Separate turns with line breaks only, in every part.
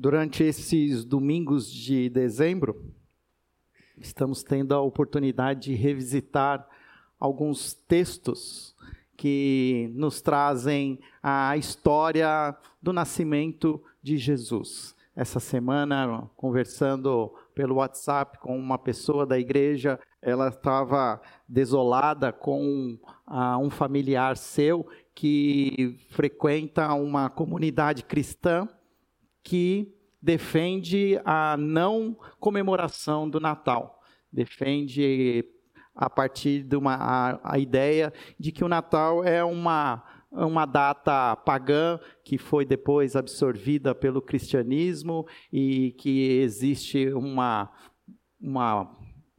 Durante esses domingos de dezembro, estamos tendo a oportunidade de revisitar alguns textos que nos trazem a história do nascimento de Jesus. Essa semana, conversando pelo WhatsApp com uma pessoa da igreja, ela estava desolada com uh, um familiar seu que frequenta uma comunidade cristã que defende a não comemoração do Natal, defende a partir de uma a, a ideia de que o Natal é uma uma data pagã que foi depois absorvida pelo cristianismo e que existe uma, uma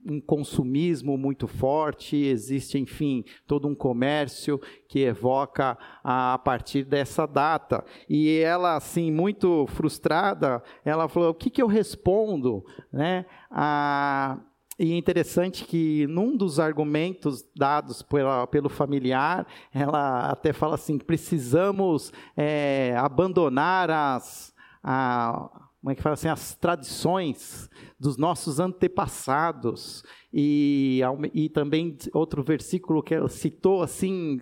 um consumismo muito forte, existe, enfim, todo um comércio que evoca a, a, partir dessa data. E ela, assim, muito frustrada, ela falou: o que, que eu respondo? Né? A, e é interessante que num dos argumentos dados pela, pelo familiar, ela até fala assim: precisamos é, abandonar as. A, como é que fala assim, as tradições dos nossos antepassados. E, e também outro versículo que citou assim,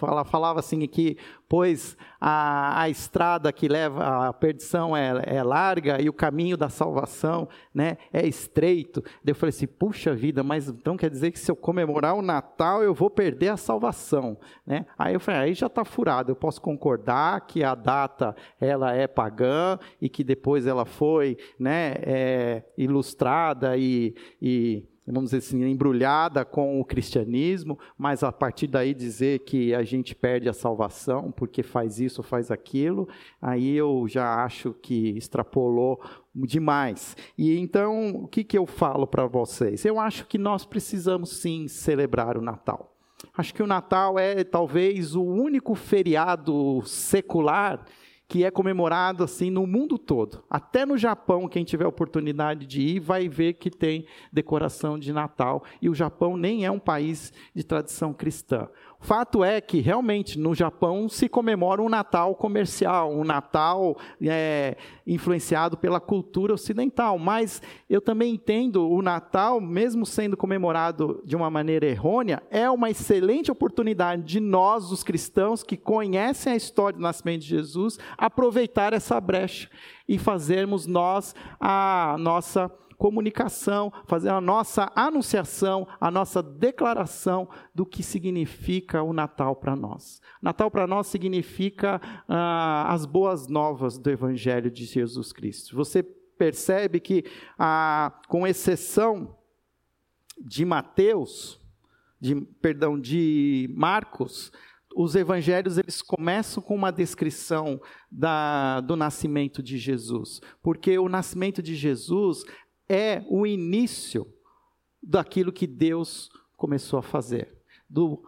fala, falava assim que, pois a, a estrada que leva à perdição é, é, larga e o caminho da salvação né, é estreito. Daí eu falei assim, puxa vida, mas então quer dizer que se eu comemorar o Natal eu vou perder a salvação. Né? Aí eu falei, aí já está furado, eu posso concordar que a data ela é pagã e que depois ela foi né, é, ilustrada e, e vamos dizer assim, embrulhada com o cristianismo, mas a partir daí dizer que a gente perde a salvação porque faz isso, faz aquilo, aí eu já acho que extrapolou demais. E então, o que, que eu falo para vocês? Eu acho que nós precisamos sim celebrar o Natal. Acho que o Natal é talvez o único feriado secular que é comemorado assim no mundo todo. Até no Japão, quem tiver oportunidade de ir, vai ver que tem decoração de Natal. E o Japão nem é um país de tradição cristã. Fato é que realmente no Japão se comemora um Natal comercial, um Natal é, influenciado pela cultura ocidental. Mas eu também entendo o Natal, mesmo sendo comemorado de uma maneira errônea, é uma excelente oportunidade de nós, os cristãos que conhecem a história do nascimento de Jesus, aproveitar essa brecha e fazermos nós a nossa comunicação, fazer a nossa anunciação, a nossa declaração do que significa o Natal para nós. Natal para nós significa ah, as boas novas do Evangelho de Jesus Cristo. Você percebe que, ah, com exceção de Mateus, de, perdão, de Marcos, os evangelhos eles começam com uma descrição da, do nascimento de Jesus, porque o nascimento de Jesus é o início daquilo que Deus começou a fazer. Do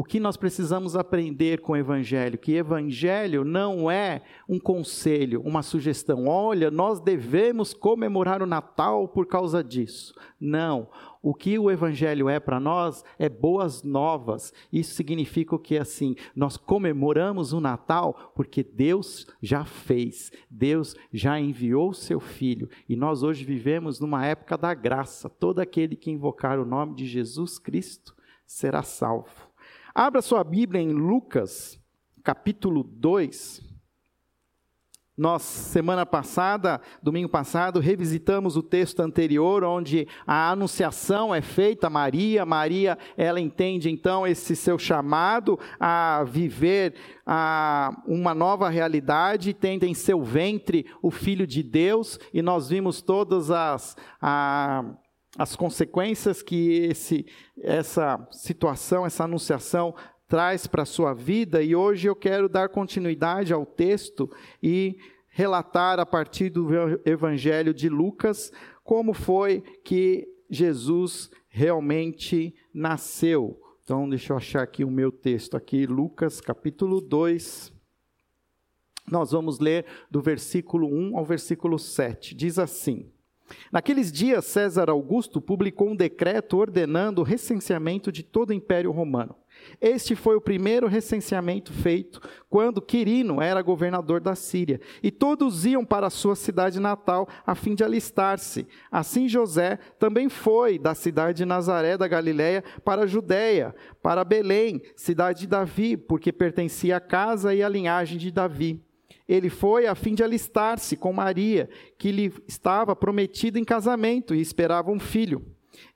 o que nós precisamos aprender com o Evangelho? Que Evangelho não é um conselho, uma sugestão. Olha, nós devemos comemorar o Natal por causa disso. Não. O que o Evangelho é para nós é boas novas. Isso significa que assim? Nós comemoramos o Natal porque Deus já fez, Deus já enviou o seu Filho e nós hoje vivemos numa época da graça. Todo aquele que invocar o nome de Jesus Cristo será salvo. Abra sua Bíblia em Lucas, capítulo 2. Nós, semana passada, domingo passado, revisitamos o texto anterior, onde a anunciação é feita a Maria. Maria, ela entende então esse seu chamado a viver a uma nova realidade, tendo em seu ventre o Filho de Deus, e nós vimos todas as. A, as consequências que esse, essa situação, essa anunciação traz para a sua vida, e hoje eu quero dar continuidade ao texto e relatar a partir do Evangelho de Lucas como foi que Jesus realmente nasceu. Então, deixa eu achar aqui o meu texto aqui, Lucas capítulo 2. Nós vamos ler do versículo 1 ao versículo 7. Diz assim: Naqueles dias, César Augusto publicou um decreto ordenando o recenseamento de todo o Império Romano. Este foi o primeiro recenseamento feito quando Quirino era governador da Síria, e todos iam para a sua cidade natal a fim de alistar-se. Assim José também foi da cidade de Nazaré da Galiléia para a Judéia, para Belém, cidade de Davi, porque pertencia à casa e à linhagem de Davi. Ele foi a fim de alistar-se com Maria, que lhe estava prometida em casamento e esperava um filho.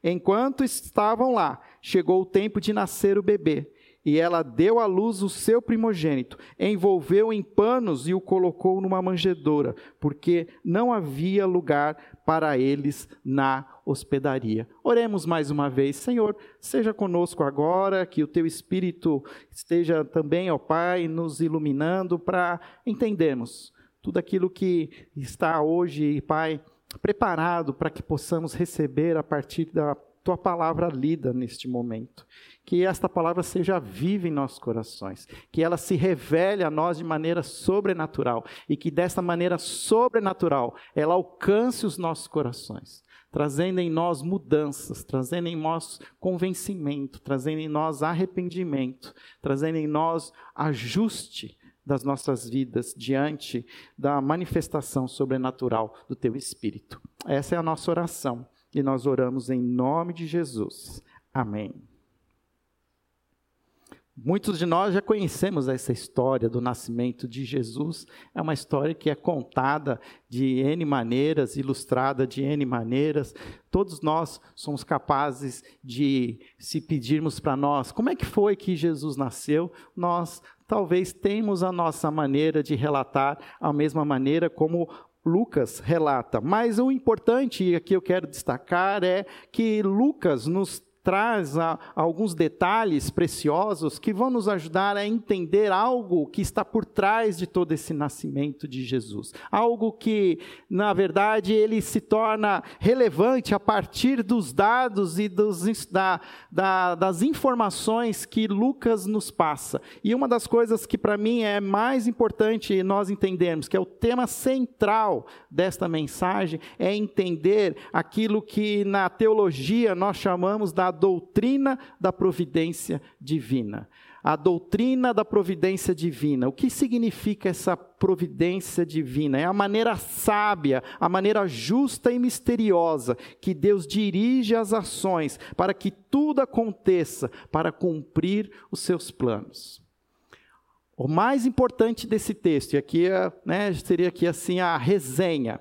Enquanto estavam lá, chegou o tempo de nascer o bebê. E ela deu à luz o seu primogênito, envolveu em panos e o colocou numa manjedoura, porque não havia lugar para eles na hospedaria. Oremos mais uma vez, Senhor, seja conosco agora, que o teu Espírito esteja também, ó Pai, nos iluminando para entendermos tudo aquilo que está hoje, Pai, preparado para que possamos receber a partir da tua palavra lida neste momento. Que esta palavra seja viva em nossos corações, que ela se revele a nós de maneira sobrenatural e que desta maneira sobrenatural ela alcance os nossos corações, trazendo em nós mudanças, trazendo em nós convencimento, trazendo em nós arrependimento, trazendo em nós ajuste das nossas vidas diante da manifestação sobrenatural do teu Espírito. Essa é a nossa oração e nós oramos em nome de Jesus. Amém. Muitos de nós já conhecemos essa história do nascimento de Jesus. É uma história que é contada de N maneiras, ilustrada de N maneiras. Todos nós somos capazes de, se pedirmos para nós, como é que foi que Jesus nasceu? Nós talvez temos a nossa maneira de relatar a mesma maneira como Lucas relata. Mas o importante, e aqui eu quero destacar, é que Lucas nos traz a, alguns detalhes preciosos que vão nos ajudar a entender algo que está por trás de todo esse nascimento de Jesus. Algo que, na verdade, ele se torna relevante a partir dos dados e dos, da, da, das informações que Lucas nos passa. E uma das coisas que, para mim, é mais importante nós entendermos, que é o tema central desta mensagem, é entender aquilo que na teologia nós chamamos da doutrina da providência divina. A doutrina da providência divina. O que significa essa providência divina? É a maneira sábia, a maneira justa e misteriosa que Deus dirige as ações para que tudo aconteça para cumprir os seus planos. O mais importante desse texto, e aqui é, né, seria aqui assim a resenha,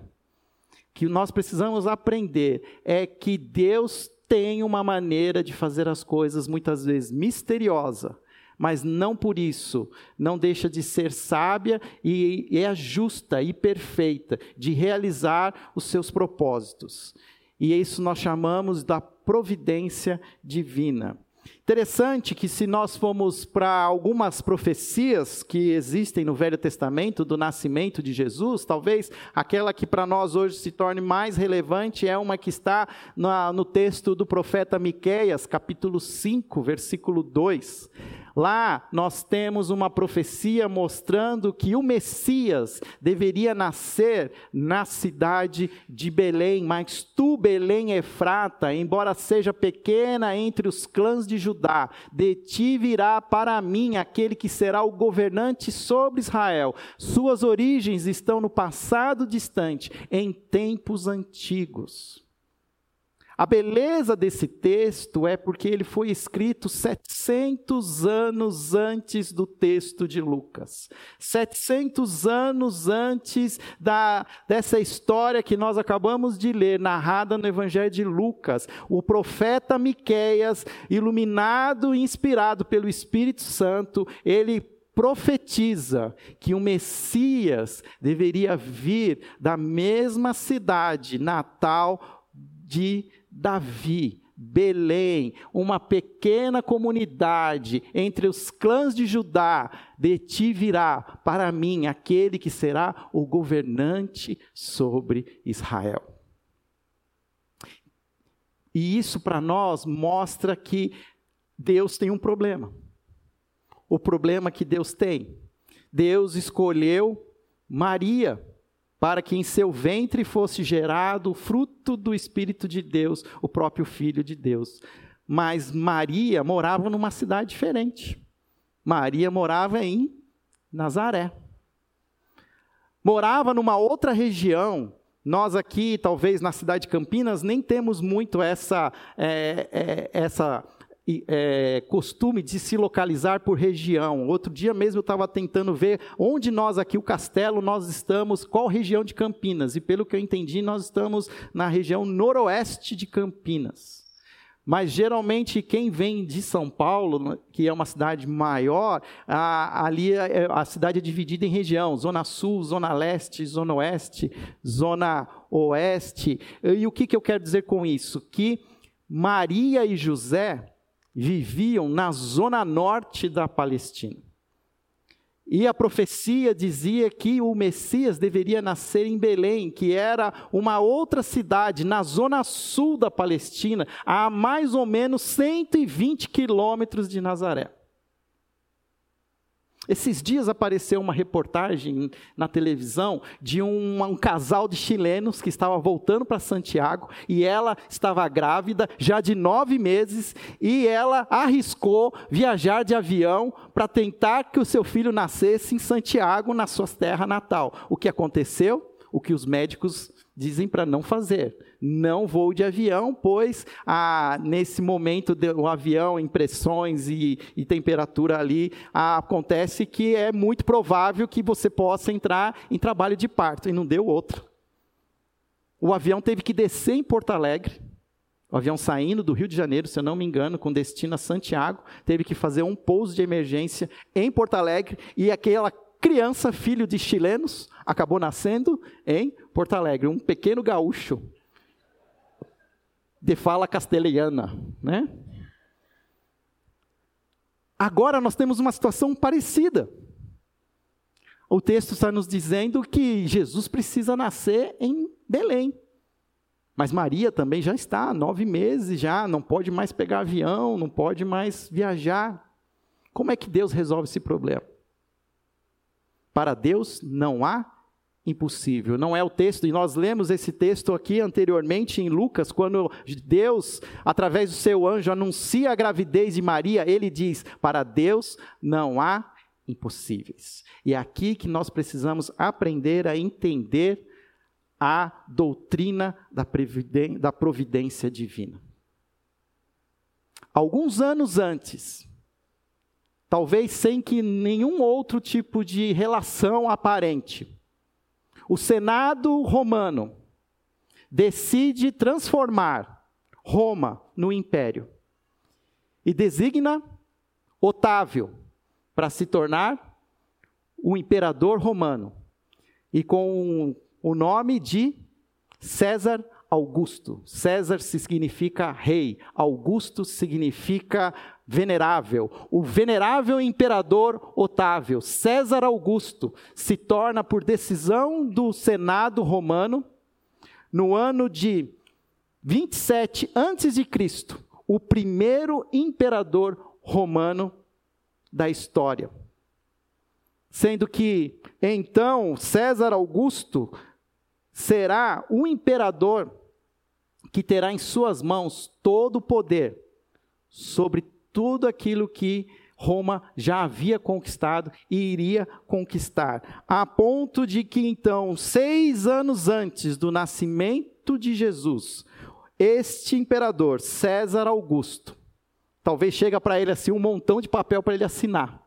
que nós precisamos aprender é que Deus tem uma maneira de fazer as coisas muitas vezes misteriosa, mas não por isso não deixa de ser sábia e é justa e perfeita de realizar os seus propósitos. E isso nós chamamos da providência divina. Interessante que, se nós formos para algumas profecias que existem no Velho Testamento do nascimento de Jesus, talvez aquela que para nós hoje se torne mais relevante é uma que está no texto do profeta Miqueias, capítulo 5, versículo 2. Lá nós temos uma profecia mostrando que o Messias deveria nascer na cidade de Belém, mas tu, Belém Efrata, embora seja pequena entre os clãs de Judá, de ti virá para mim aquele que será o governante sobre Israel. Suas origens estão no passado distante, em tempos antigos. A beleza desse texto é porque ele foi escrito 700 anos antes do texto de Lucas. 700 anos antes da, dessa história que nós acabamos de ler, narrada no Evangelho de Lucas. O profeta Miqueias, iluminado e inspirado pelo Espírito Santo, ele profetiza que o Messias deveria vir da mesma cidade natal de Davi, Belém, uma pequena comunidade entre os clãs de Judá, de ti virá para mim aquele que será o governante sobre Israel. E isso para nós mostra que Deus tem um problema. O problema que Deus tem. Deus escolheu Maria para que em seu ventre fosse gerado o fruto do Espírito de Deus, o próprio Filho de Deus. mas Maria morava numa cidade diferente. Maria morava em Nazaré. Morava numa outra região. Nós aqui, talvez na cidade de Campinas, nem temos muito essa, é, é, essa é, costume de se localizar por região. Outro dia mesmo eu estava tentando ver onde nós aqui, o Castelo, nós estamos, qual região de Campinas. E pelo que eu entendi, nós estamos na região noroeste de Campinas. Mas geralmente quem vem de São Paulo, que é uma cidade maior, a, ali a, é, a cidade é dividida em região, zona sul, zona leste, zona oeste, zona oeste. E o que, que eu quero dizer com isso? Que Maria e José viviam na zona norte da Palestina. E a profecia dizia que o Messias deveria nascer em Belém, que era uma outra cidade na zona sul da Palestina, a mais ou menos 120 quilômetros de Nazaré. Esses dias apareceu uma reportagem na televisão de um, um casal de chilenos que estava voltando para Santiago e ela estava grávida já de nove meses e ela arriscou viajar de avião para tentar que o seu filho nascesse em Santiago, na sua terra natal. O que aconteceu? O que os médicos dizem para não fazer. Não vou de avião, pois ah, nesse momento do avião, impressões e, e temperatura ali, ah, acontece que é muito provável que você possa entrar em trabalho de parto, e não deu outro. O avião teve que descer em Porto Alegre, o avião saindo do Rio de Janeiro, se eu não me engano, com destino a Santiago, teve que fazer um pouso de emergência em Porto Alegre, e aquela criança, filho de chilenos, acabou nascendo em Porto Alegre, um pequeno gaúcho de fala castelhana, né? Agora nós temos uma situação parecida. O texto está nos dizendo que Jesus precisa nascer em Belém. Mas Maria também já está, nove meses já, não pode mais pegar avião, não pode mais viajar. Como é que Deus resolve esse problema? Para Deus não há impossível. Não é o texto, e nós lemos esse texto aqui anteriormente em Lucas, quando Deus, através do seu anjo, anuncia a gravidez de Maria, ele diz: Para Deus não há impossíveis. E é aqui que nós precisamos aprender a entender a doutrina da providência divina. Alguns anos antes, talvez sem que nenhum outro tipo de relação aparente. O Senado romano decide transformar Roma no império e designa Otávio para se tornar o imperador romano e com o nome de César Augusto. César significa rei, Augusto significa venerável. O venerável imperador Otávio, César Augusto, se torna, por decisão do Senado romano, no ano de 27 a.C., o primeiro imperador romano da história. Sendo que, então, César Augusto será o imperador que terá em suas mãos todo o poder sobre tudo aquilo que Roma já havia conquistado e iria conquistar, a ponto de que então, seis anos antes do nascimento de Jesus, este imperador, César Augusto, talvez chega para ele assim um montão de papel para ele assinar.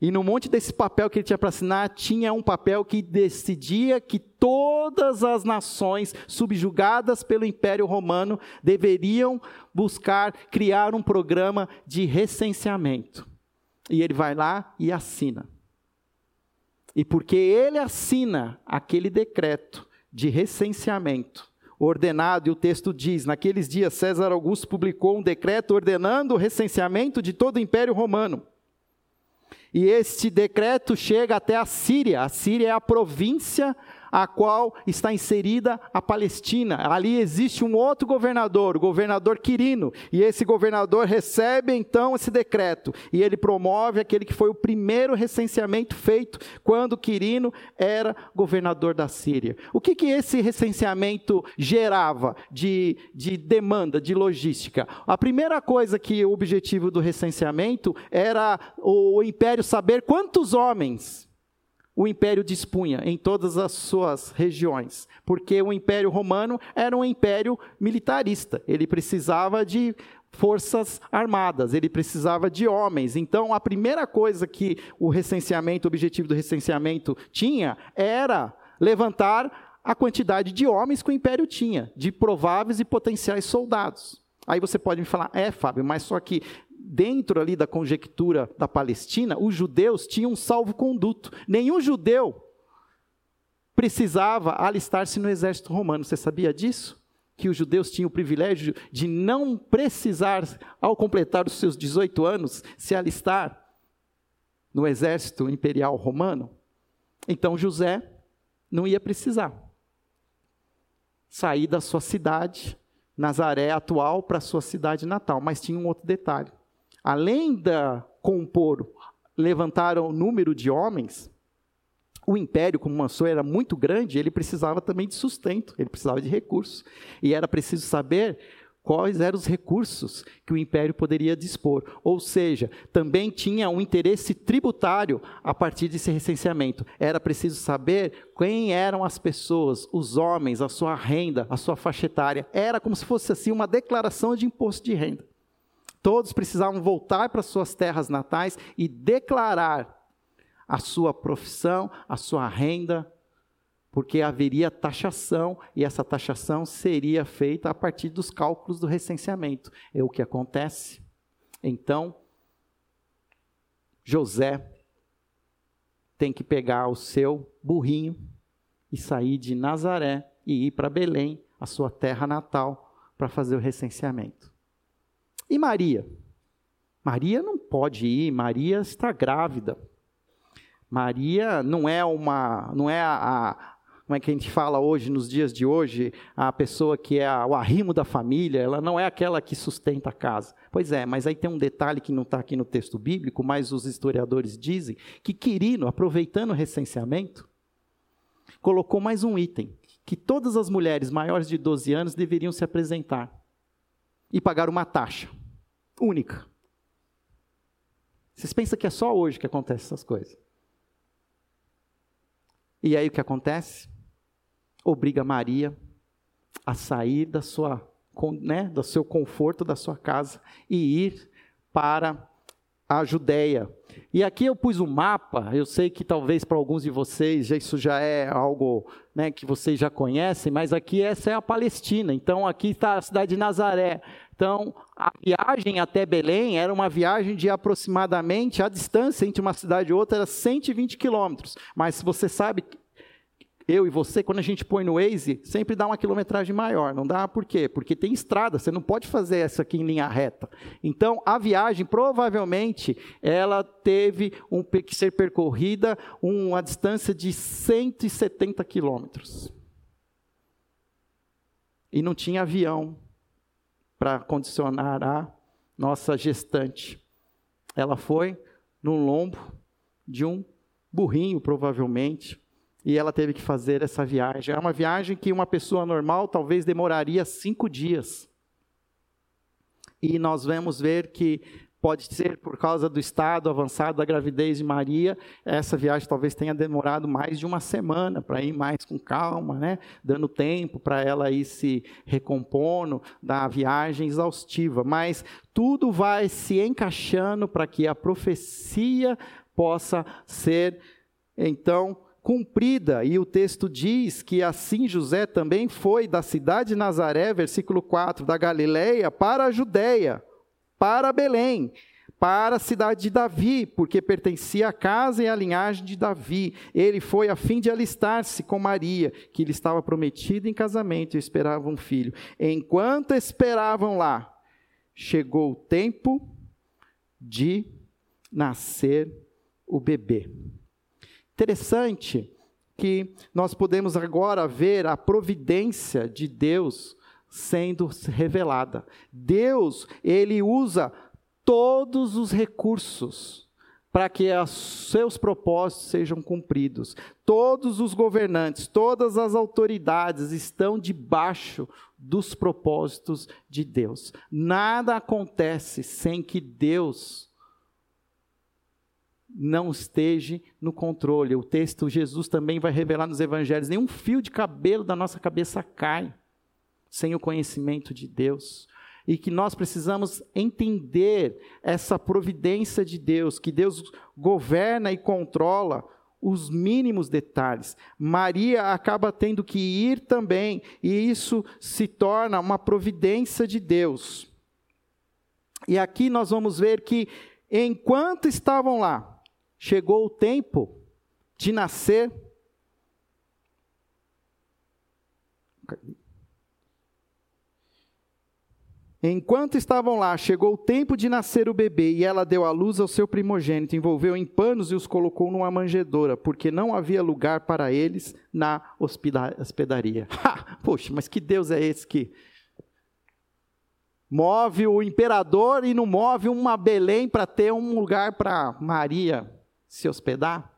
E no monte desse papel que ele tinha para assinar, tinha um papel que decidia que todas as nações subjugadas pelo Império Romano deveriam buscar criar um programa de recenseamento. E ele vai lá e assina. E porque ele assina aquele decreto de recenseamento, ordenado, e o texto diz: naqueles dias César Augusto publicou um decreto ordenando o recenseamento de todo o Império Romano. E este decreto chega até a Síria. A Síria é a província a qual está inserida a Palestina. Ali existe um outro governador, o governador Quirino, e esse governador recebe então esse decreto e ele promove aquele que foi o primeiro recenseamento feito quando Quirino era governador da Síria. O que, que esse recenseamento gerava de, de demanda, de logística? A primeira coisa que o objetivo do recenseamento era o império saber quantos homens o império dispunha em todas as suas regiões, porque o império romano era um império militarista, ele precisava de forças armadas, ele precisava de homens. Então, a primeira coisa que o recenseamento, o objetivo do recenseamento tinha, era levantar a quantidade de homens que o império tinha, de prováveis e potenciais soldados. Aí você pode me falar, é, Fábio, mas só que dentro ali da conjectura da Palestina, os judeus tinham um salvo-conduto. Nenhum judeu precisava alistar-se no exército romano. Você sabia disso? Que os judeus tinham o privilégio de não precisar, ao completar os seus 18 anos, se alistar no exército imperial romano? Então José não ia precisar sair da sua cidade, Nazaré atual, para sua cidade natal. Mas tinha um outro detalhe além de compor, levantaram o número de homens, o império, como Mansur era muito grande, ele precisava também de sustento, ele precisava de recursos. E era preciso saber quais eram os recursos que o império poderia dispor. Ou seja, também tinha um interesse tributário a partir desse recenseamento. Era preciso saber quem eram as pessoas, os homens, a sua renda, a sua faixa etária. Era como se fosse assim uma declaração de imposto de renda. Todos precisavam voltar para suas terras natais e declarar a sua profissão, a sua renda, porque haveria taxação e essa taxação seria feita a partir dos cálculos do recenseamento. É o que acontece. Então, José tem que pegar o seu burrinho e sair de Nazaré e ir para Belém, a sua terra natal, para fazer o recenseamento. E Maria? Maria não pode ir, Maria está grávida. Maria não é uma, não é a, a como é que a gente fala hoje, nos dias de hoje, a pessoa que é o arrimo da família, ela não é aquela que sustenta a casa. Pois é, mas aí tem um detalhe que não está aqui no texto bíblico, mas os historiadores dizem que Quirino, aproveitando o recenseamento, colocou mais um item, que todas as mulheres maiores de 12 anos deveriam se apresentar e pagar uma taxa única. Vocês pensam que é só hoje que acontecem essas coisas? E aí o que acontece? Obriga Maria a sair da sua, né, do seu conforto, da sua casa e ir para a Judéia. E aqui eu pus um mapa, eu sei que talvez para alguns de vocês isso já é algo né, que vocês já conhecem, mas aqui essa é a Palestina. Então aqui está a cidade de Nazaré. Então, a viagem até Belém era uma viagem de aproximadamente, a distância entre uma cidade e outra era 120 quilômetros. Mas você sabe, eu e você, quando a gente põe no Waze, sempre dá uma quilometragem maior. Não dá por quê? Porque tem estrada, você não pode fazer essa aqui em linha reta. Então, a viagem, provavelmente, ela teve um, que ser percorrida uma distância de 170 quilômetros. E não tinha avião para condicionar a nossa gestante. Ela foi no lombo de um burrinho, provavelmente, e ela teve que fazer essa viagem. É uma viagem que uma pessoa normal talvez demoraria cinco dias. E nós vamos ver que Pode ser por causa do estado avançado da gravidez de Maria, essa viagem talvez tenha demorado mais de uma semana para ir mais com calma, né? dando tempo para ela ir se recompondo da viagem exaustiva. Mas tudo vai se encaixando para que a profecia possa ser, então, cumprida. E o texto diz que assim José também foi da cidade de Nazaré, versículo 4, da Galileia para a Judéia para Belém, para a cidade de Davi, porque pertencia à casa e à linhagem de Davi. Ele foi a fim de alistar-se com Maria, que lhe estava prometida em casamento e esperava um filho. Enquanto esperavam lá, chegou o tempo de nascer o bebê. Interessante que nós podemos agora ver a providência de Deus sendo revelada. Deus, ele usa todos os recursos para que os seus propósitos sejam cumpridos. Todos os governantes, todas as autoridades estão debaixo dos propósitos de Deus. Nada acontece sem que Deus não esteja no controle. O texto Jesus também vai revelar nos evangelhos, nenhum fio de cabelo da nossa cabeça cai sem o conhecimento de Deus e que nós precisamos entender essa providência de Deus, que Deus governa e controla os mínimos detalhes. Maria acaba tendo que ir também, e isso se torna uma providência de Deus. E aqui nós vamos ver que enquanto estavam lá, chegou o tempo de nascer Enquanto estavam lá, chegou o tempo de nascer o bebê, e ela deu à luz ao seu primogênito, envolveu em panos e os colocou numa manjedoura, porque não havia lugar para eles na hospedaria. Ha! Poxa, mas que Deus é esse que move o imperador e não move uma Belém para ter um lugar para Maria se hospedar?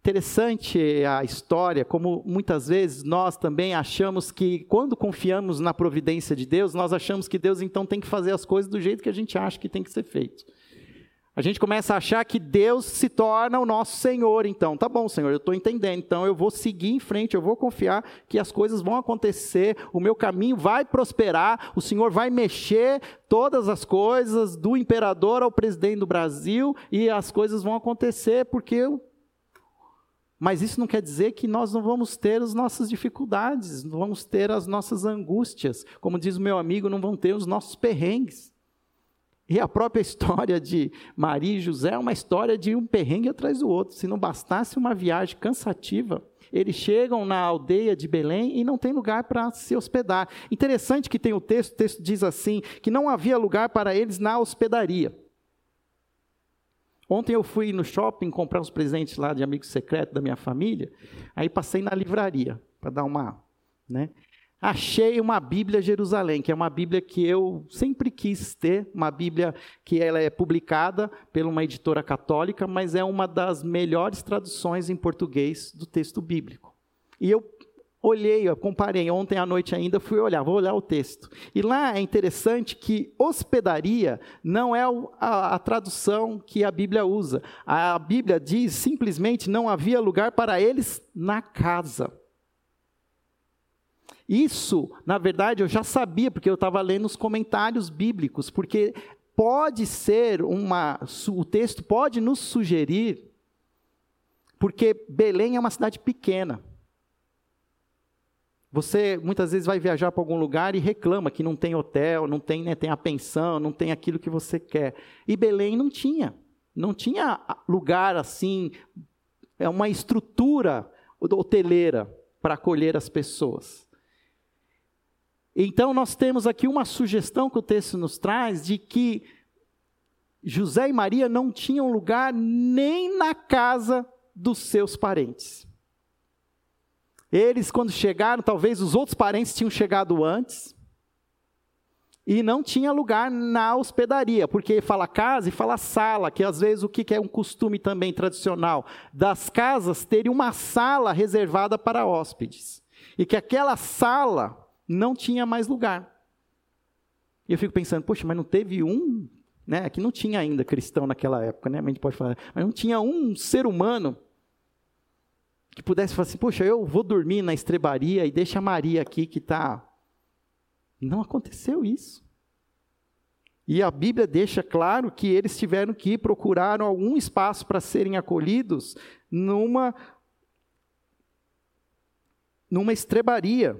Interessante a história, como muitas vezes nós também achamos que, quando confiamos na providência de Deus, nós achamos que Deus então tem que fazer as coisas do jeito que a gente acha que tem que ser feito. A gente começa a achar que Deus se torna o nosso Senhor, então, tá bom, Senhor, eu estou entendendo, então eu vou seguir em frente, eu vou confiar que as coisas vão acontecer, o meu caminho vai prosperar, o Senhor vai mexer todas as coisas, do imperador ao presidente do Brasil, e as coisas vão acontecer porque eu mas isso não quer dizer que nós não vamos ter as nossas dificuldades, não vamos ter as nossas angústias. Como diz o meu amigo, não vão ter os nossos perrengues. E a própria história de Maria e José é uma história de um perrengue atrás do outro. Se não bastasse uma viagem cansativa, eles chegam na aldeia de Belém e não tem lugar para se hospedar. Interessante que tem o texto, o texto diz assim: que não havia lugar para eles na hospedaria. Ontem eu fui no shopping comprar uns presentes lá de amigo secreto da minha família. Aí passei na livraria para dar uma, né? Achei uma Bíblia Jerusalém, que é uma Bíblia que eu sempre quis ter, uma Bíblia que ela é publicada por uma editora católica, mas é uma das melhores traduções em português do texto bíblico. E eu olhei, eu comparei ontem à noite ainda, fui olhar, vou olhar o texto. E lá é interessante que hospedaria não é a, a, tradução que a Bíblia usa. A Bíblia diz simplesmente não havia lugar para eles na casa. Isso, na verdade, eu já sabia, porque eu estava lendo os comentários bíblicos, porque pode ser uma. O texto pode nos sugerir, porque Belém é uma cidade pequena. Você muitas vezes vai viajar para algum lugar e reclama que não tem hotel, não tem, né, tem a pensão, não tem aquilo que você quer. E Belém não tinha. Não tinha lugar assim, é uma estrutura hoteleira para acolher as pessoas. Então nós temos aqui uma sugestão que o texto nos traz de que José e Maria não tinham lugar nem na casa dos seus parentes. Eles, quando chegaram, talvez os outros parentes tinham chegado antes. E não tinha lugar na hospedaria, porque fala casa e fala sala, que às vezes o que é um costume também tradicional das casas teria uma sala reservada para hóspedes. E que aquela sala não tinha mais lugar. E eu fico pensando, poxa, mas não teve um, né? Que não tinha ainda cristão naquela época, né? A gente pode falar, mas não tinha um ser humano que pudesse falar assim: poxa, eu vou dormir na estrebaria e deixa a Maria aqui que está. Não aconteceu isso. E a Bíblia deixa claro que eles tiveram que ir procurar algum espaço para serem acolhidos numa, numa estrebaria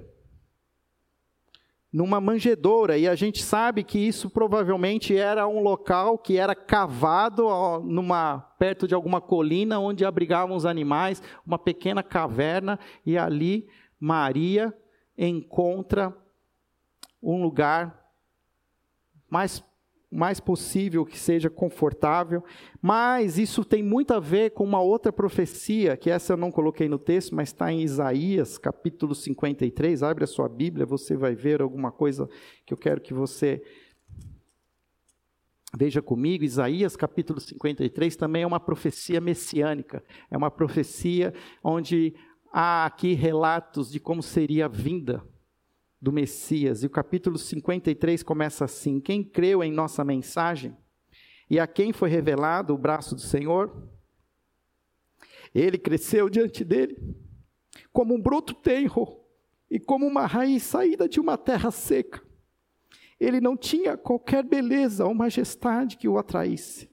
numa manjedoura, e a gente sabe que isso provavelmente era um local que era cavado numa perto de alguma colina onde abrigavam os animais, uma pequena caverna, e ali Maria encontra um lugar mais mais possível que seja confortável, mas isso tem muito a ver com uma outra profecia, que essa eu não coloquei no texto, mas está em Isaías, capítulo 53. Abre a sua Bíblia, você vai ver alguma coisa que eu quero que você veja comigo. Isaías, capítulo 53, também é uma profecia messiânica, é uma profecia onde há aqui relatos de como seria a vinda do Messias. E o capítulo 53 começa assim: Quem creu em nossa mensagem e a quem foi revelado o braço do Senhor? Ele cresceu diante dele como um broto tenro e como uma raiz saída de uma terra seca. Ele não tinha qualquer beleza ou majestade que o atraísse.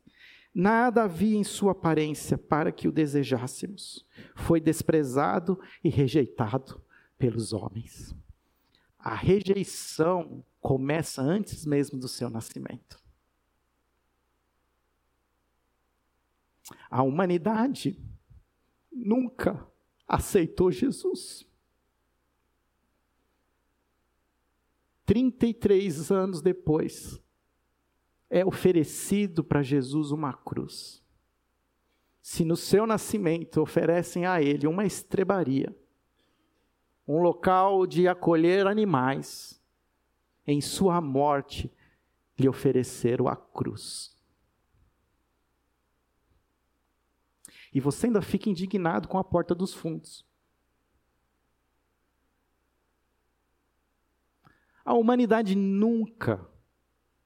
Nada havia em sua aparência para que o desejássemos. Foi desprezado e rejeitado pelos homens a rejeição começa antes mesmo do seu nascimento. A humanidade nunca aceitou Jesus. 33 anos depois, é oferecido para Jesus uma cruz. Se no seu nascimento oferecem a ele uma estrebaria, um local de acolher animais, em sua morte lhe ofereceram a cruz. E você ainda fica indignado com a porta dos fundos. A humanidade nunca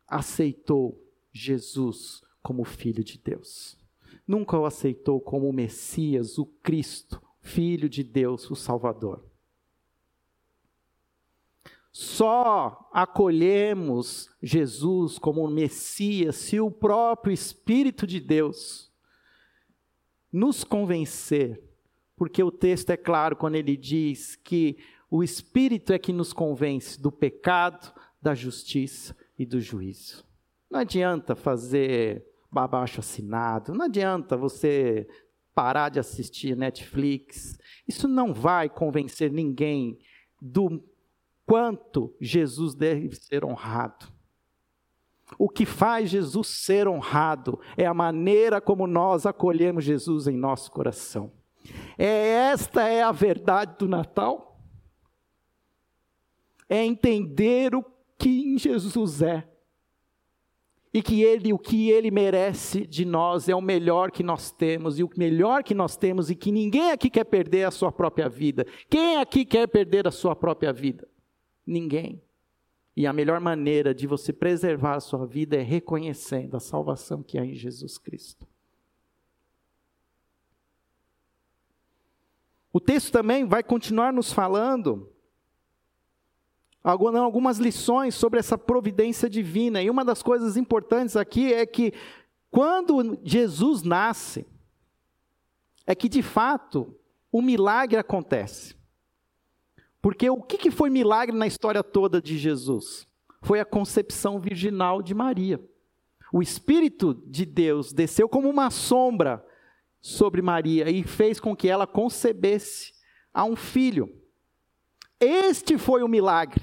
aceitou Jesus como Filho de Deus. Nunca o aceitou como o Messias, o Cristo, Filho de Deus, o Salvador. Só acolhemos Jesus como Messias se o próprio Espírito de Deus nos convencer, porque o texto é claro quando ele diz que o Espírito é que nos convence do pecado, da justiça e do juízo. Não adianta fazer babacho assinado, não adianta você parar de assistir Netflix. Isso não vai convencer ninguém do quanto Jesus deve ser honrado. O que faz Jesus ser honrado é a maneira como nós acolhemos Jesus em nosso coração. É esta é a verdade do Natal. É entender o que Jesus é. E que ele, o que ele merece de nós é o melhor que nós temos, e o melhor que nós temos, e que ninguém aqui quer perder a sua própria vida. Quem aqui quer perder a sua própria vida? Ninguém. E a melhor maneira de você preservar a sua vida é reconhecendo a salvação que há em Jesus Cristo. O texto também vai continuar nos falando algumas lições sobre essa providência divina. E uma das coisas importantes aqui é que quando Jesus nasce, é que de fato o milagre acontece. Porque o que foi milagre na história toda de Jesus? Foi a concepção virginal de Maria. O Espírito de Deus desceu como uma sombra sobre Maria e fez com que ela concebesse a um filho. Este foi o milagre.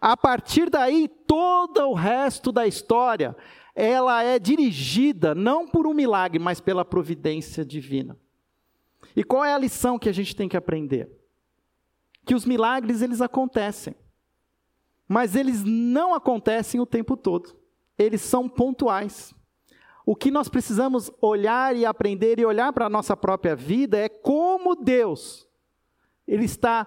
A partir daí, todo o resto da história, ela é dirigida não por um milagre, mas pela providência divina. E qual é a lição que a gente tem que aprender? Que os milagres eles acontecem. Mas eles não acontecem o tempo todo. Eles são pontuais. O que nós precisamos olhar e aprender e olhar para a nossa própria vida é como Deus ele está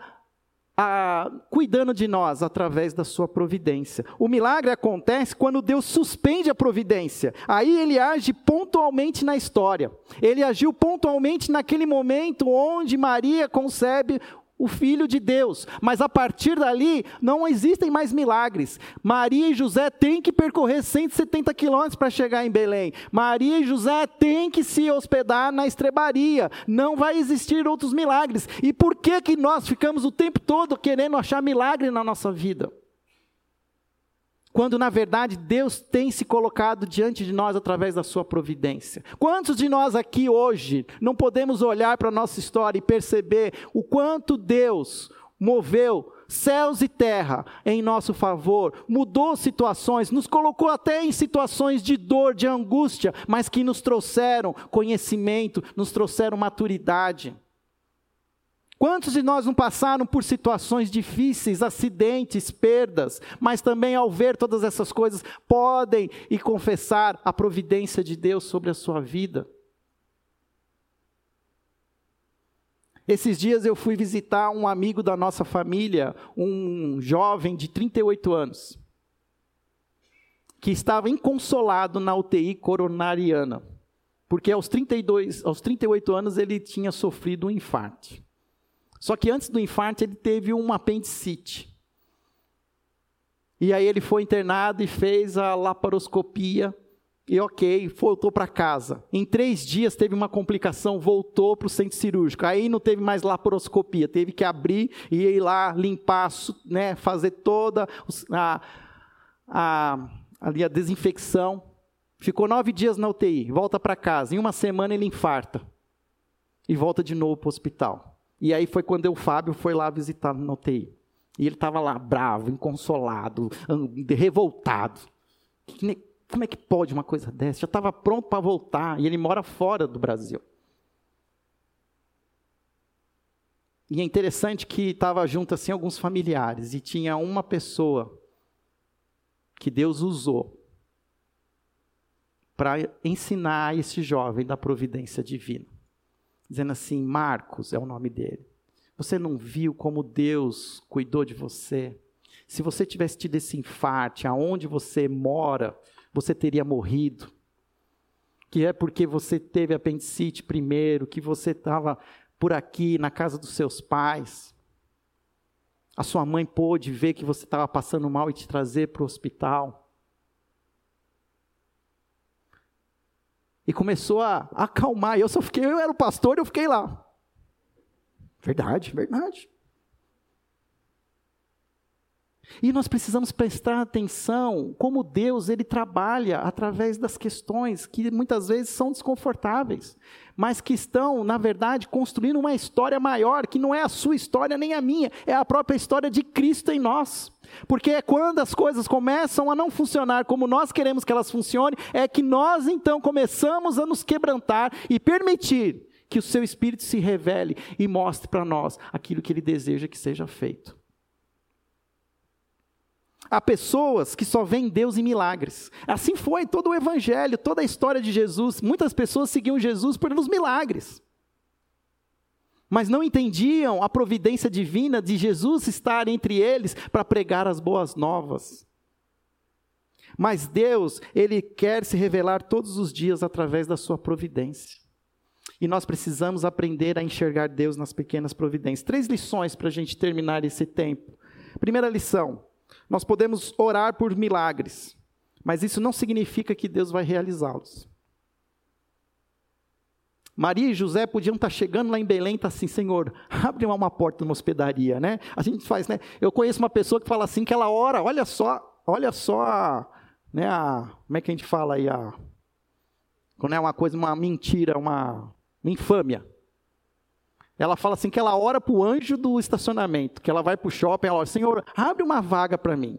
a, cuidando de nós através da sua providência. O milagre acontece quando Deus suspende a providência. Aí ele age pontualmente na história. Ele agiu pontualmente naquele momento onde Maria concebe o Filho de Deus. Mas a partir dali, não existem mais milagres. Maria e José têm que percorrer 170 quilômetros para chegar em Belém. Maria e José têm que se hospedar na estrebaria. Não vai existir outros milagres. E por que, que nós ficamos o tempo todo querendo achar milagre na nossa vida? Quando na verdade Deus tem se colocado diante de nós através da sua providência. Quantos de nós aqui hoje não podemos olhar para a nossa história e perceber o quanto Deus moveu céus e terra em nosso favor, mudou situações, nos colocou até em situações de dor, de angústia, mas que nos trouxeram conhecimento, nos trouxeram maturidade. Quantos de nós não passaram por situações difíceis, acidentes, perdas, mas também ao ver todas essas coisas, podem e confessar a providência de Deus sobre a sua vida? Esses dias eu fui visitar um amigo da nossa família, um jovem de 38 anos, que estava inconsolado na UTI coronariana, porque aos 32, aos 38 anos ele tinha sofrido um infarto. Só que antes do infarto ele teve uma apendicite. E aí ele foi internado e fez a laparoscopia. E ok, voltou para casa. Em três dias teve uma complicação, voltou para o centro cirúrgico. Aí não teve mais laparoscopia, teve que abrir e ir lá limpar, né, fazer toda a, a, a desinfecção. Ficou nove dias na UTI, volta para casa. Em uma semana ele infarta e volta de novo para o hospital. E aí foi quando o Fábio foi lá visitar no UTI. E ele estava lá bravo, inconsolado, revoltado. Como é que pode uma coisa dessa? Já estava pronto para voltar e ele mora fora do Brasil. E é interessante que estava junto assim alguns familiares e tinha uma pessoa que Deus usou para ensinar esse jovem da providência divina dizendo assim: Marcos é o nome dele. Você não viu como Deus cuidou de você? Se você tivesse tido esse infarte, aonde você mora, você teria morrido. Que é porque você teve apendicite primeiro, que você estava por aqui na casa dos seus pais. A sua mãe pôde ver que você estava passando mal e te trazer para o hospital. E começou a acalmar. Eu só fiquei, eu era o pastor eu fiquei lá. Verdade, verdade. E nós precisamos prestar atenção como Deus ele trabalha através das questões que muitas vezes são desconfortáveis, mas que estão, na verdade, construindo uma história maior, que não é a sua história nem a minha, é a própria história de Cristo em nós. Porque é quando as coisas começam a não funcionar como nós queremos que elas funcionem, é que nós então começamos a nos quebrantar e permitir que o seu Espírito se revele e mostre para nós aquilo que ele deseja que seja feito. Há pessoas que só veem Deus em milagres. Assim foi todo o Evangelho, toda a história de Jesus. Muitas pessoas seguiam Jesus pelos milagres mas não entendiam a providência divina de Jesus estar entre eles para pregar as boas novas. Mas Deus, Ele quer se revelar todos os dias através da sua providência. E nós precisamos aprender a enxergar Deus nas pequenas providências. Três lições para a gente terminar esse tempo. Primeira lição: nós podemos orar por milagres, mas isso não significa que Deus vai realizá-los. Maria e José podiam estar chegando lá em Belém, tá assim, Senhor, abre uma porta numa hospedaria, né? A gente faz, né? Eu conheço uma pessoa que fala assim, que ela ora, olha só, olha só, a, né, a, como é que a gente fala aí, a, quando é uma coisa, uma mentira, uma, uma infâmia. Ela fala assim que ela ora para o anjo do estacionamento, que ela vai para o shopping, ela ora, Senhor, abre uma vaga para mim.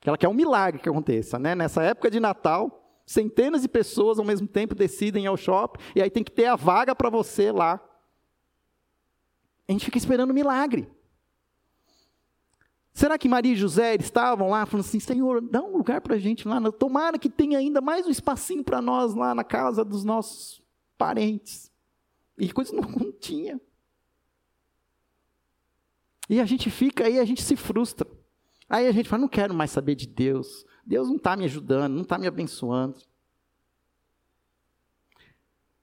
Que ela quer um milagre que aconteça, né? Nessa época de Natal, Centenas de pessoas ao mesmo tempo decidem ir ao shopping, e aí tem que ter a vaga para você lá. A gente fica esperando um milagre. Será que Maria e José estavam lá falando assim: Senhor, dá um lugar para a gente lá, tomara que tenha ainda mais um espacinho para nós lá na casa dos nossos parentes. E coisa não, não tinha. E a gente fica aí, a gente se frustra. Aí a gente fala: não quero mais saber de Deus, Deus não está me ajudando, não está me abençoando.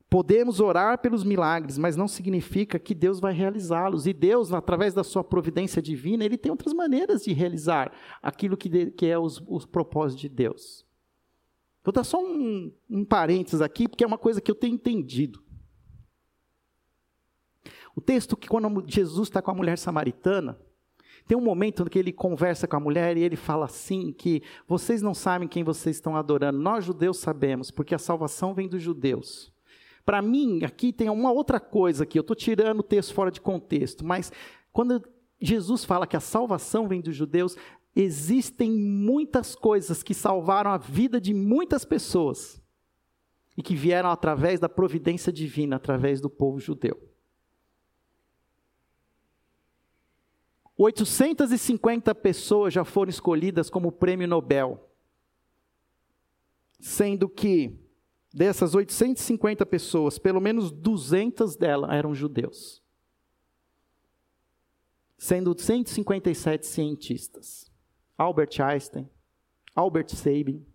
Podemos orar pelos milagres, mas não significa que Deus vai realizá-los. E Deus, através da sua providência divina, Ele tem outras maneiras de realizar aquilo que, de, que é os, os propósitos de Deus. Vou dar só um, um parênteses aqui, porque é uma coisa que eu tenho entendido. O texto que quando Jesus está com a mulher samaritana, tem um momento que ele conversa com a mulher e ele fala assim que vocês não sabem quem vocês estão adorando. Nós judeus sabemos, porque a salvação vem dos judeus. Para mim, aqui tem uma outra coisa aqui. Eu estou tirando o texto fora de contexto, mas quando Jesus fala que a salvação vem dos judeus, existem muitas coisas que salvaram a vida de muitas pessoas e que vieram através da providência divina, através do povo judeu. 850 pessoas já foram escolhidas como prêmio Nobel, sendo que dessas 850 pessoas, pelo menos 200 delas eram judeus, sendo 157 cientistas. Albert Einstein, Albert Sabin.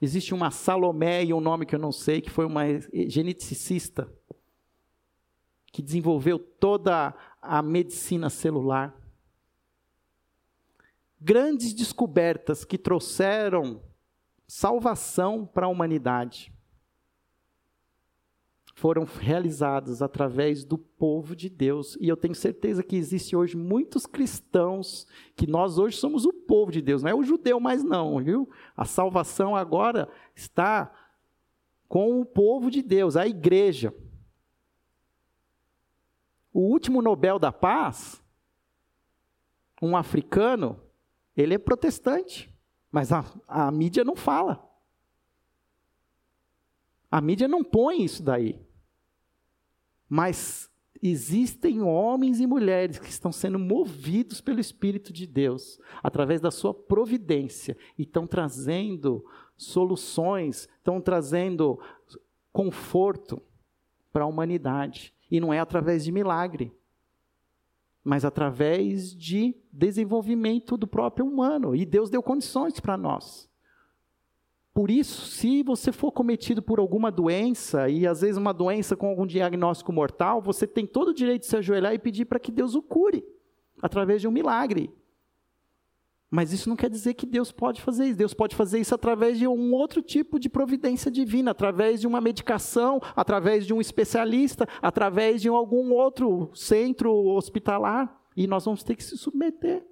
Existe uma Salomé e um nome que eu não sei, que foi uma geneticista que desenvolveu toda a medicina celular. Grandes descobertas que trouxeram salvação para a humanidade foram realizadas através do povo de Deus. E eu tenho certeza que existe hoje muitos cristãos que nós hoje somos o povo de Deus, não é o judeu mais não, viu? A salvação agora está com o povo de Deus, a igreja. O último Nobel da Paz, um africano, ele é protestante, mas a, a mídia não fala. A mídia não põe isso daí. Mas existem homens e mulheres que estão sendo movidos pelo Espírito de Deus, através da sua providência, e estão trazendo soluções, estão trazendo conforto para a humanidade. E não é através de milagre, mas através de desenvolvimento do próprio humano. E Deus deu condições para nós. Por isso, se você for cometido por alguma doença, e às vezes uma doença com algum diagnóstico mortal, você tem todo o direito de se ajoelhar e pedir para que Deus o cure, através de um milagre. Mas isso não quer dizer que Deus pode fazer isso. Deus pode fazer isso através de um outro tipo de providência divina, através de uma medicação, através de um especialista, através de algum outro centro hospitalar. E nós vamos ter que se submeter.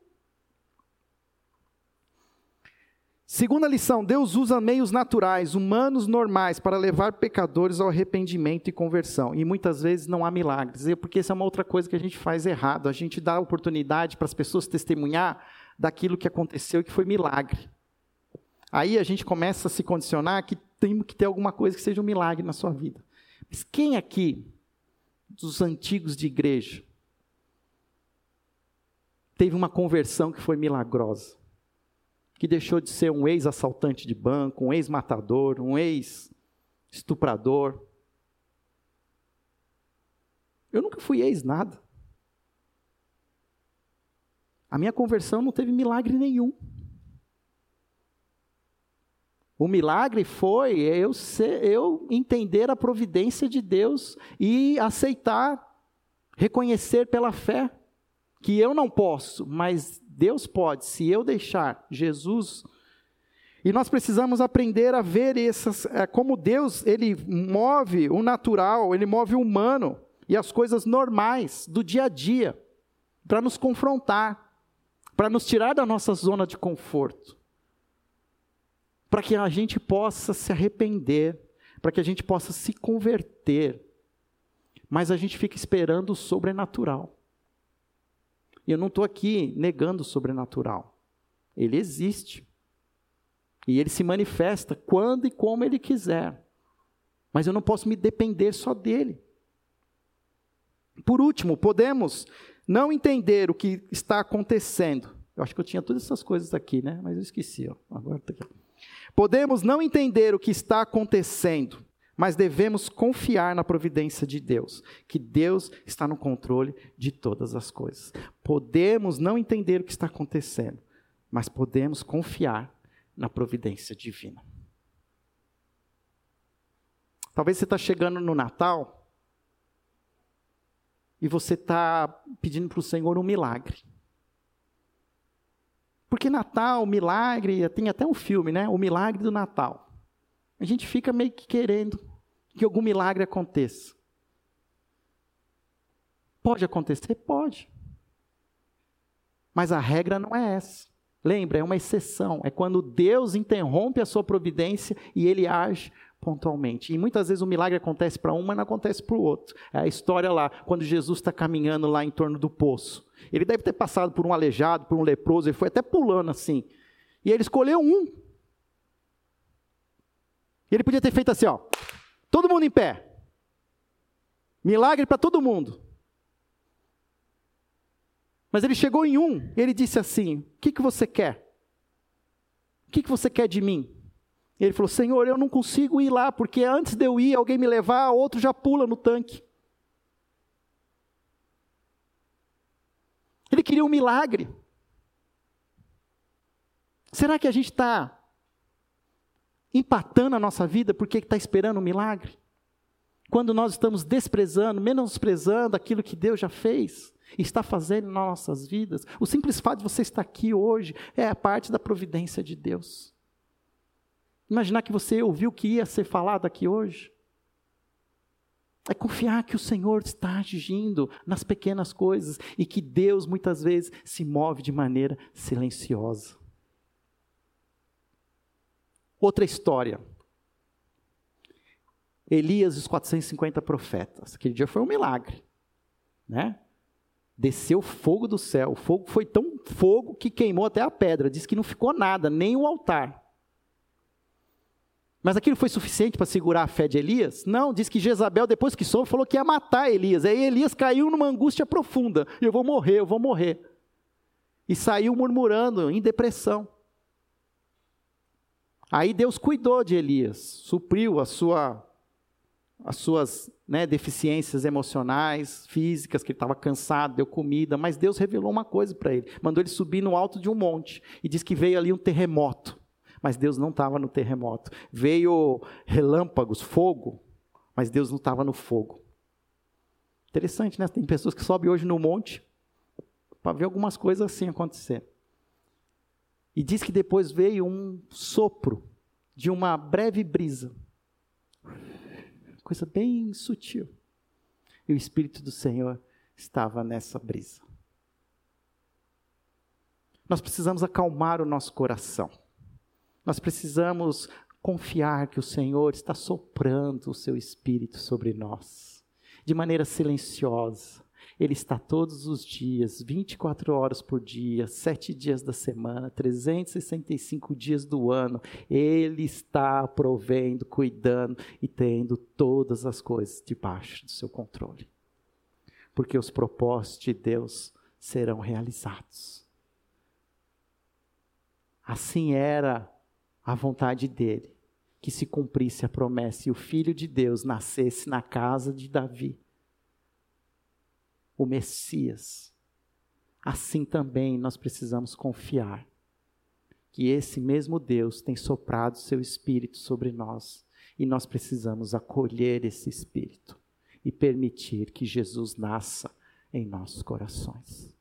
Segunda lição: Deus usa meios naturais, humanos normais, para levar pecadores ao arrependimento e conversão. E muitas vezes não há milagres, porque essa é uma outra coisa que a gente faz errado. A gente dá oportunidade para as pessoas testemunhar daquilo que aconteceu e que foi milagre. Aí a gente começa a se condicionar que tem que ter alguma coisa que seja um milagre na sua vida. Mas quem aqui, dos antigos de igreja, teve uma conversão que foi milagrosa? Que deixou de ser um ex-assaltante de banco, um ex-matador, um ex-estuprador. Eu nunca fui ex-nada. A minha conversão não teve milagre nenhum. O milagre foi eu, ser, eu entender a providência de Deus e aceitar, reconhecer pela fé que eu não posso, mas Deus pode, se eu deixar Jesus. E nós precisamos aprender a ver essas, é, como Deus ele move o natural, ele move o humano e as coisas normais do dia a dia para nos confrontar, para nos tirar da nossa zona de conforto, para que a gente possa se arrepender, para que a gente possa se converter. Mas a gente fica esperando o sobrenatural. E eu não estou aqui negando o sobrenatural. Ele existe. E ele se manifesta quando e como ele quiser. Mas eu não posso me depender só dele. Por último, podemos não entender o que está acontecendo. Eu acho que eu tinha todas essas coisas aqui, né? Mas eu esqueci. Ó. Agora tá aqui. Podemos não entender o que está acontecendo mas devemos confiar na providência de Deus, que Deus está no controle de todas as coisas. Podemos não entender o que está acontecendo, mas podemos confiar na providência divina. Talvez você está chegando no Natal e você está pedindo para o Senhor um milagre. Porque Natal, milagre, tem até um filme, né? O milagre do Natal a gente fica meio que querendo que algum milagre aconteça. Pode acontecer? Pode. Mas a regra não é essa. Lembra, é uma exceção. É quando Deus interrompe a sua providência e ele age pontualmente. E muitas vezes o milagre acontece para um, mas não acontece para o outro. É a história lá, quando Jesus está caminhando lá em torno do poço. Ele deve ter passado por um aleijado, por um leproso, ele foi até pulando assim. E ele escolheu um. Ele podia ter feito assim, ó. Todo mundo em pé. Milagre para todo mundo. Mas ele chegou em um, ele disse assim: O que, que você quer? O que, que você quer de mim? Ele falou: Senhor, eu não consigo ir lá, porque antes de eu ir, alguém me levar, outro já pula no tanque. Ele queria um milagre. Será que a gente está empatando a nossa vida porque está esperando um milagre? Quando nós estamos desprezando, menosprezando aquilo que Deus já fez está fazendo nas nossas vidas, o simples fato de você estar aqui hoje é a parte da providência de Deus. Imaginar que você ouviu o que ia ser falado aqui hoje. É confiar que o Senhor está agindo nas pequenas coisas e que Deus muitas vezes se move de maneira silenciosa. Outra história. Elias e os 450 profetas. Aquele dia foi um milagre, né? Desceu fogo do céu. O fogo foi tão fogo que queimou até a pedra. Diz que não ficou nada, nem o altar. Mas aquilo foi suficiente para segurar a fé de Elias? Não, diz que Jezabel, depois que soube, falou que ia matar Elias. Aí Elias caiu numa angústia profunda. Eu vou morrer, eu vou morrer. E saiu murmurando, em depressão. Aí Deus cuidou de Elias, supriu a sua, as suas né, deficiências emocionais, físicas, que ele estava cansado, deu comida, mas Deus revelou uma coisa para ele. Mandou ele subir no alto de um monte e diz que veio ali um terremoto mas Deus não estava no terremoto. Veio relâmpagos, fogo, mas Deus não estava no fogo. Interessante, né? Tem pessoas que sobem hoje no monte para ver algumas coisas assim acontecer. E diz que depois veio um sopro de uma breve brisa. Coisa bem sutil. E o Espírito do Senhor estava nessa brisa. Nós precisamos acalmar o nosso coração. Nós precisamos confiar que o Senhor está soprando o seu espírito sobre nós, de maneira silenciosa. Ele está todos os dias, 24 horas por dia, sete dias da semana, 365 dias do ano. Ele está provendo, cuidando e tendo todas as coisas debaixo do seu controle. Porque os propósitos de Deus serão realizados. Assim era a vontade dele, que se cumprisse a promessa e o filho de Deus nascesse na casa de Davi, o Messias. Assim também nós precisamos confiar que esse mesmo Deus tem soprado seu espírito sobre nós e nós precisamos acolher esse espírito e permitir que Jesus nasça em nossos corações.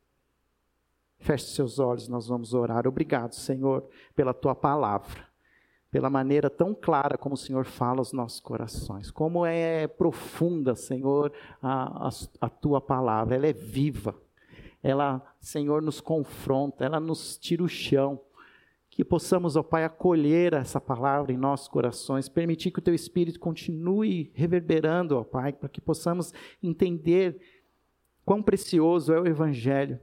Feche seus olhos, nós vamos orar. Obrigado, Senhor, pela tua palavra pela maneira tão clara como o Senhor fala aos nossos corações. Como é profunda, Senhor, a, a, a, tua palavra, ela é viva. Ela, Senhor, nos confronta, ela nos tira o chão. Que possamos, ó Pai, acolher essa palavra em nossos corações, permitir que o teu Espírito continue reverberando, ó Pai, para que possamos entender quão precioso é o Evangelho.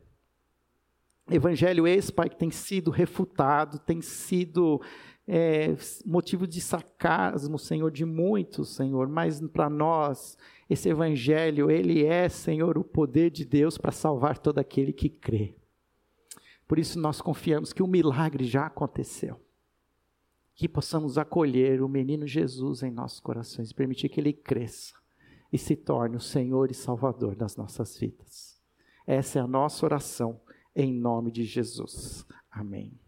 Evangelho esse, Pai, que tem sido refutado, tem sido é, motivo de sarcasmo, Senhor, de muitos, Senhor, mas para nós, esse evangelho, ele é, Senhor, o poder de Deus para salvar todo aquele que crê. Por isso nós confiamos que o milagre já aconteceu. Que possamos acolher o menino Jesus em nossos corações, permitir que ele cresça e se torne o Senhor e Salvador das nossas vidas. Essa é a nossa oração, em nome de Jesus. Amém.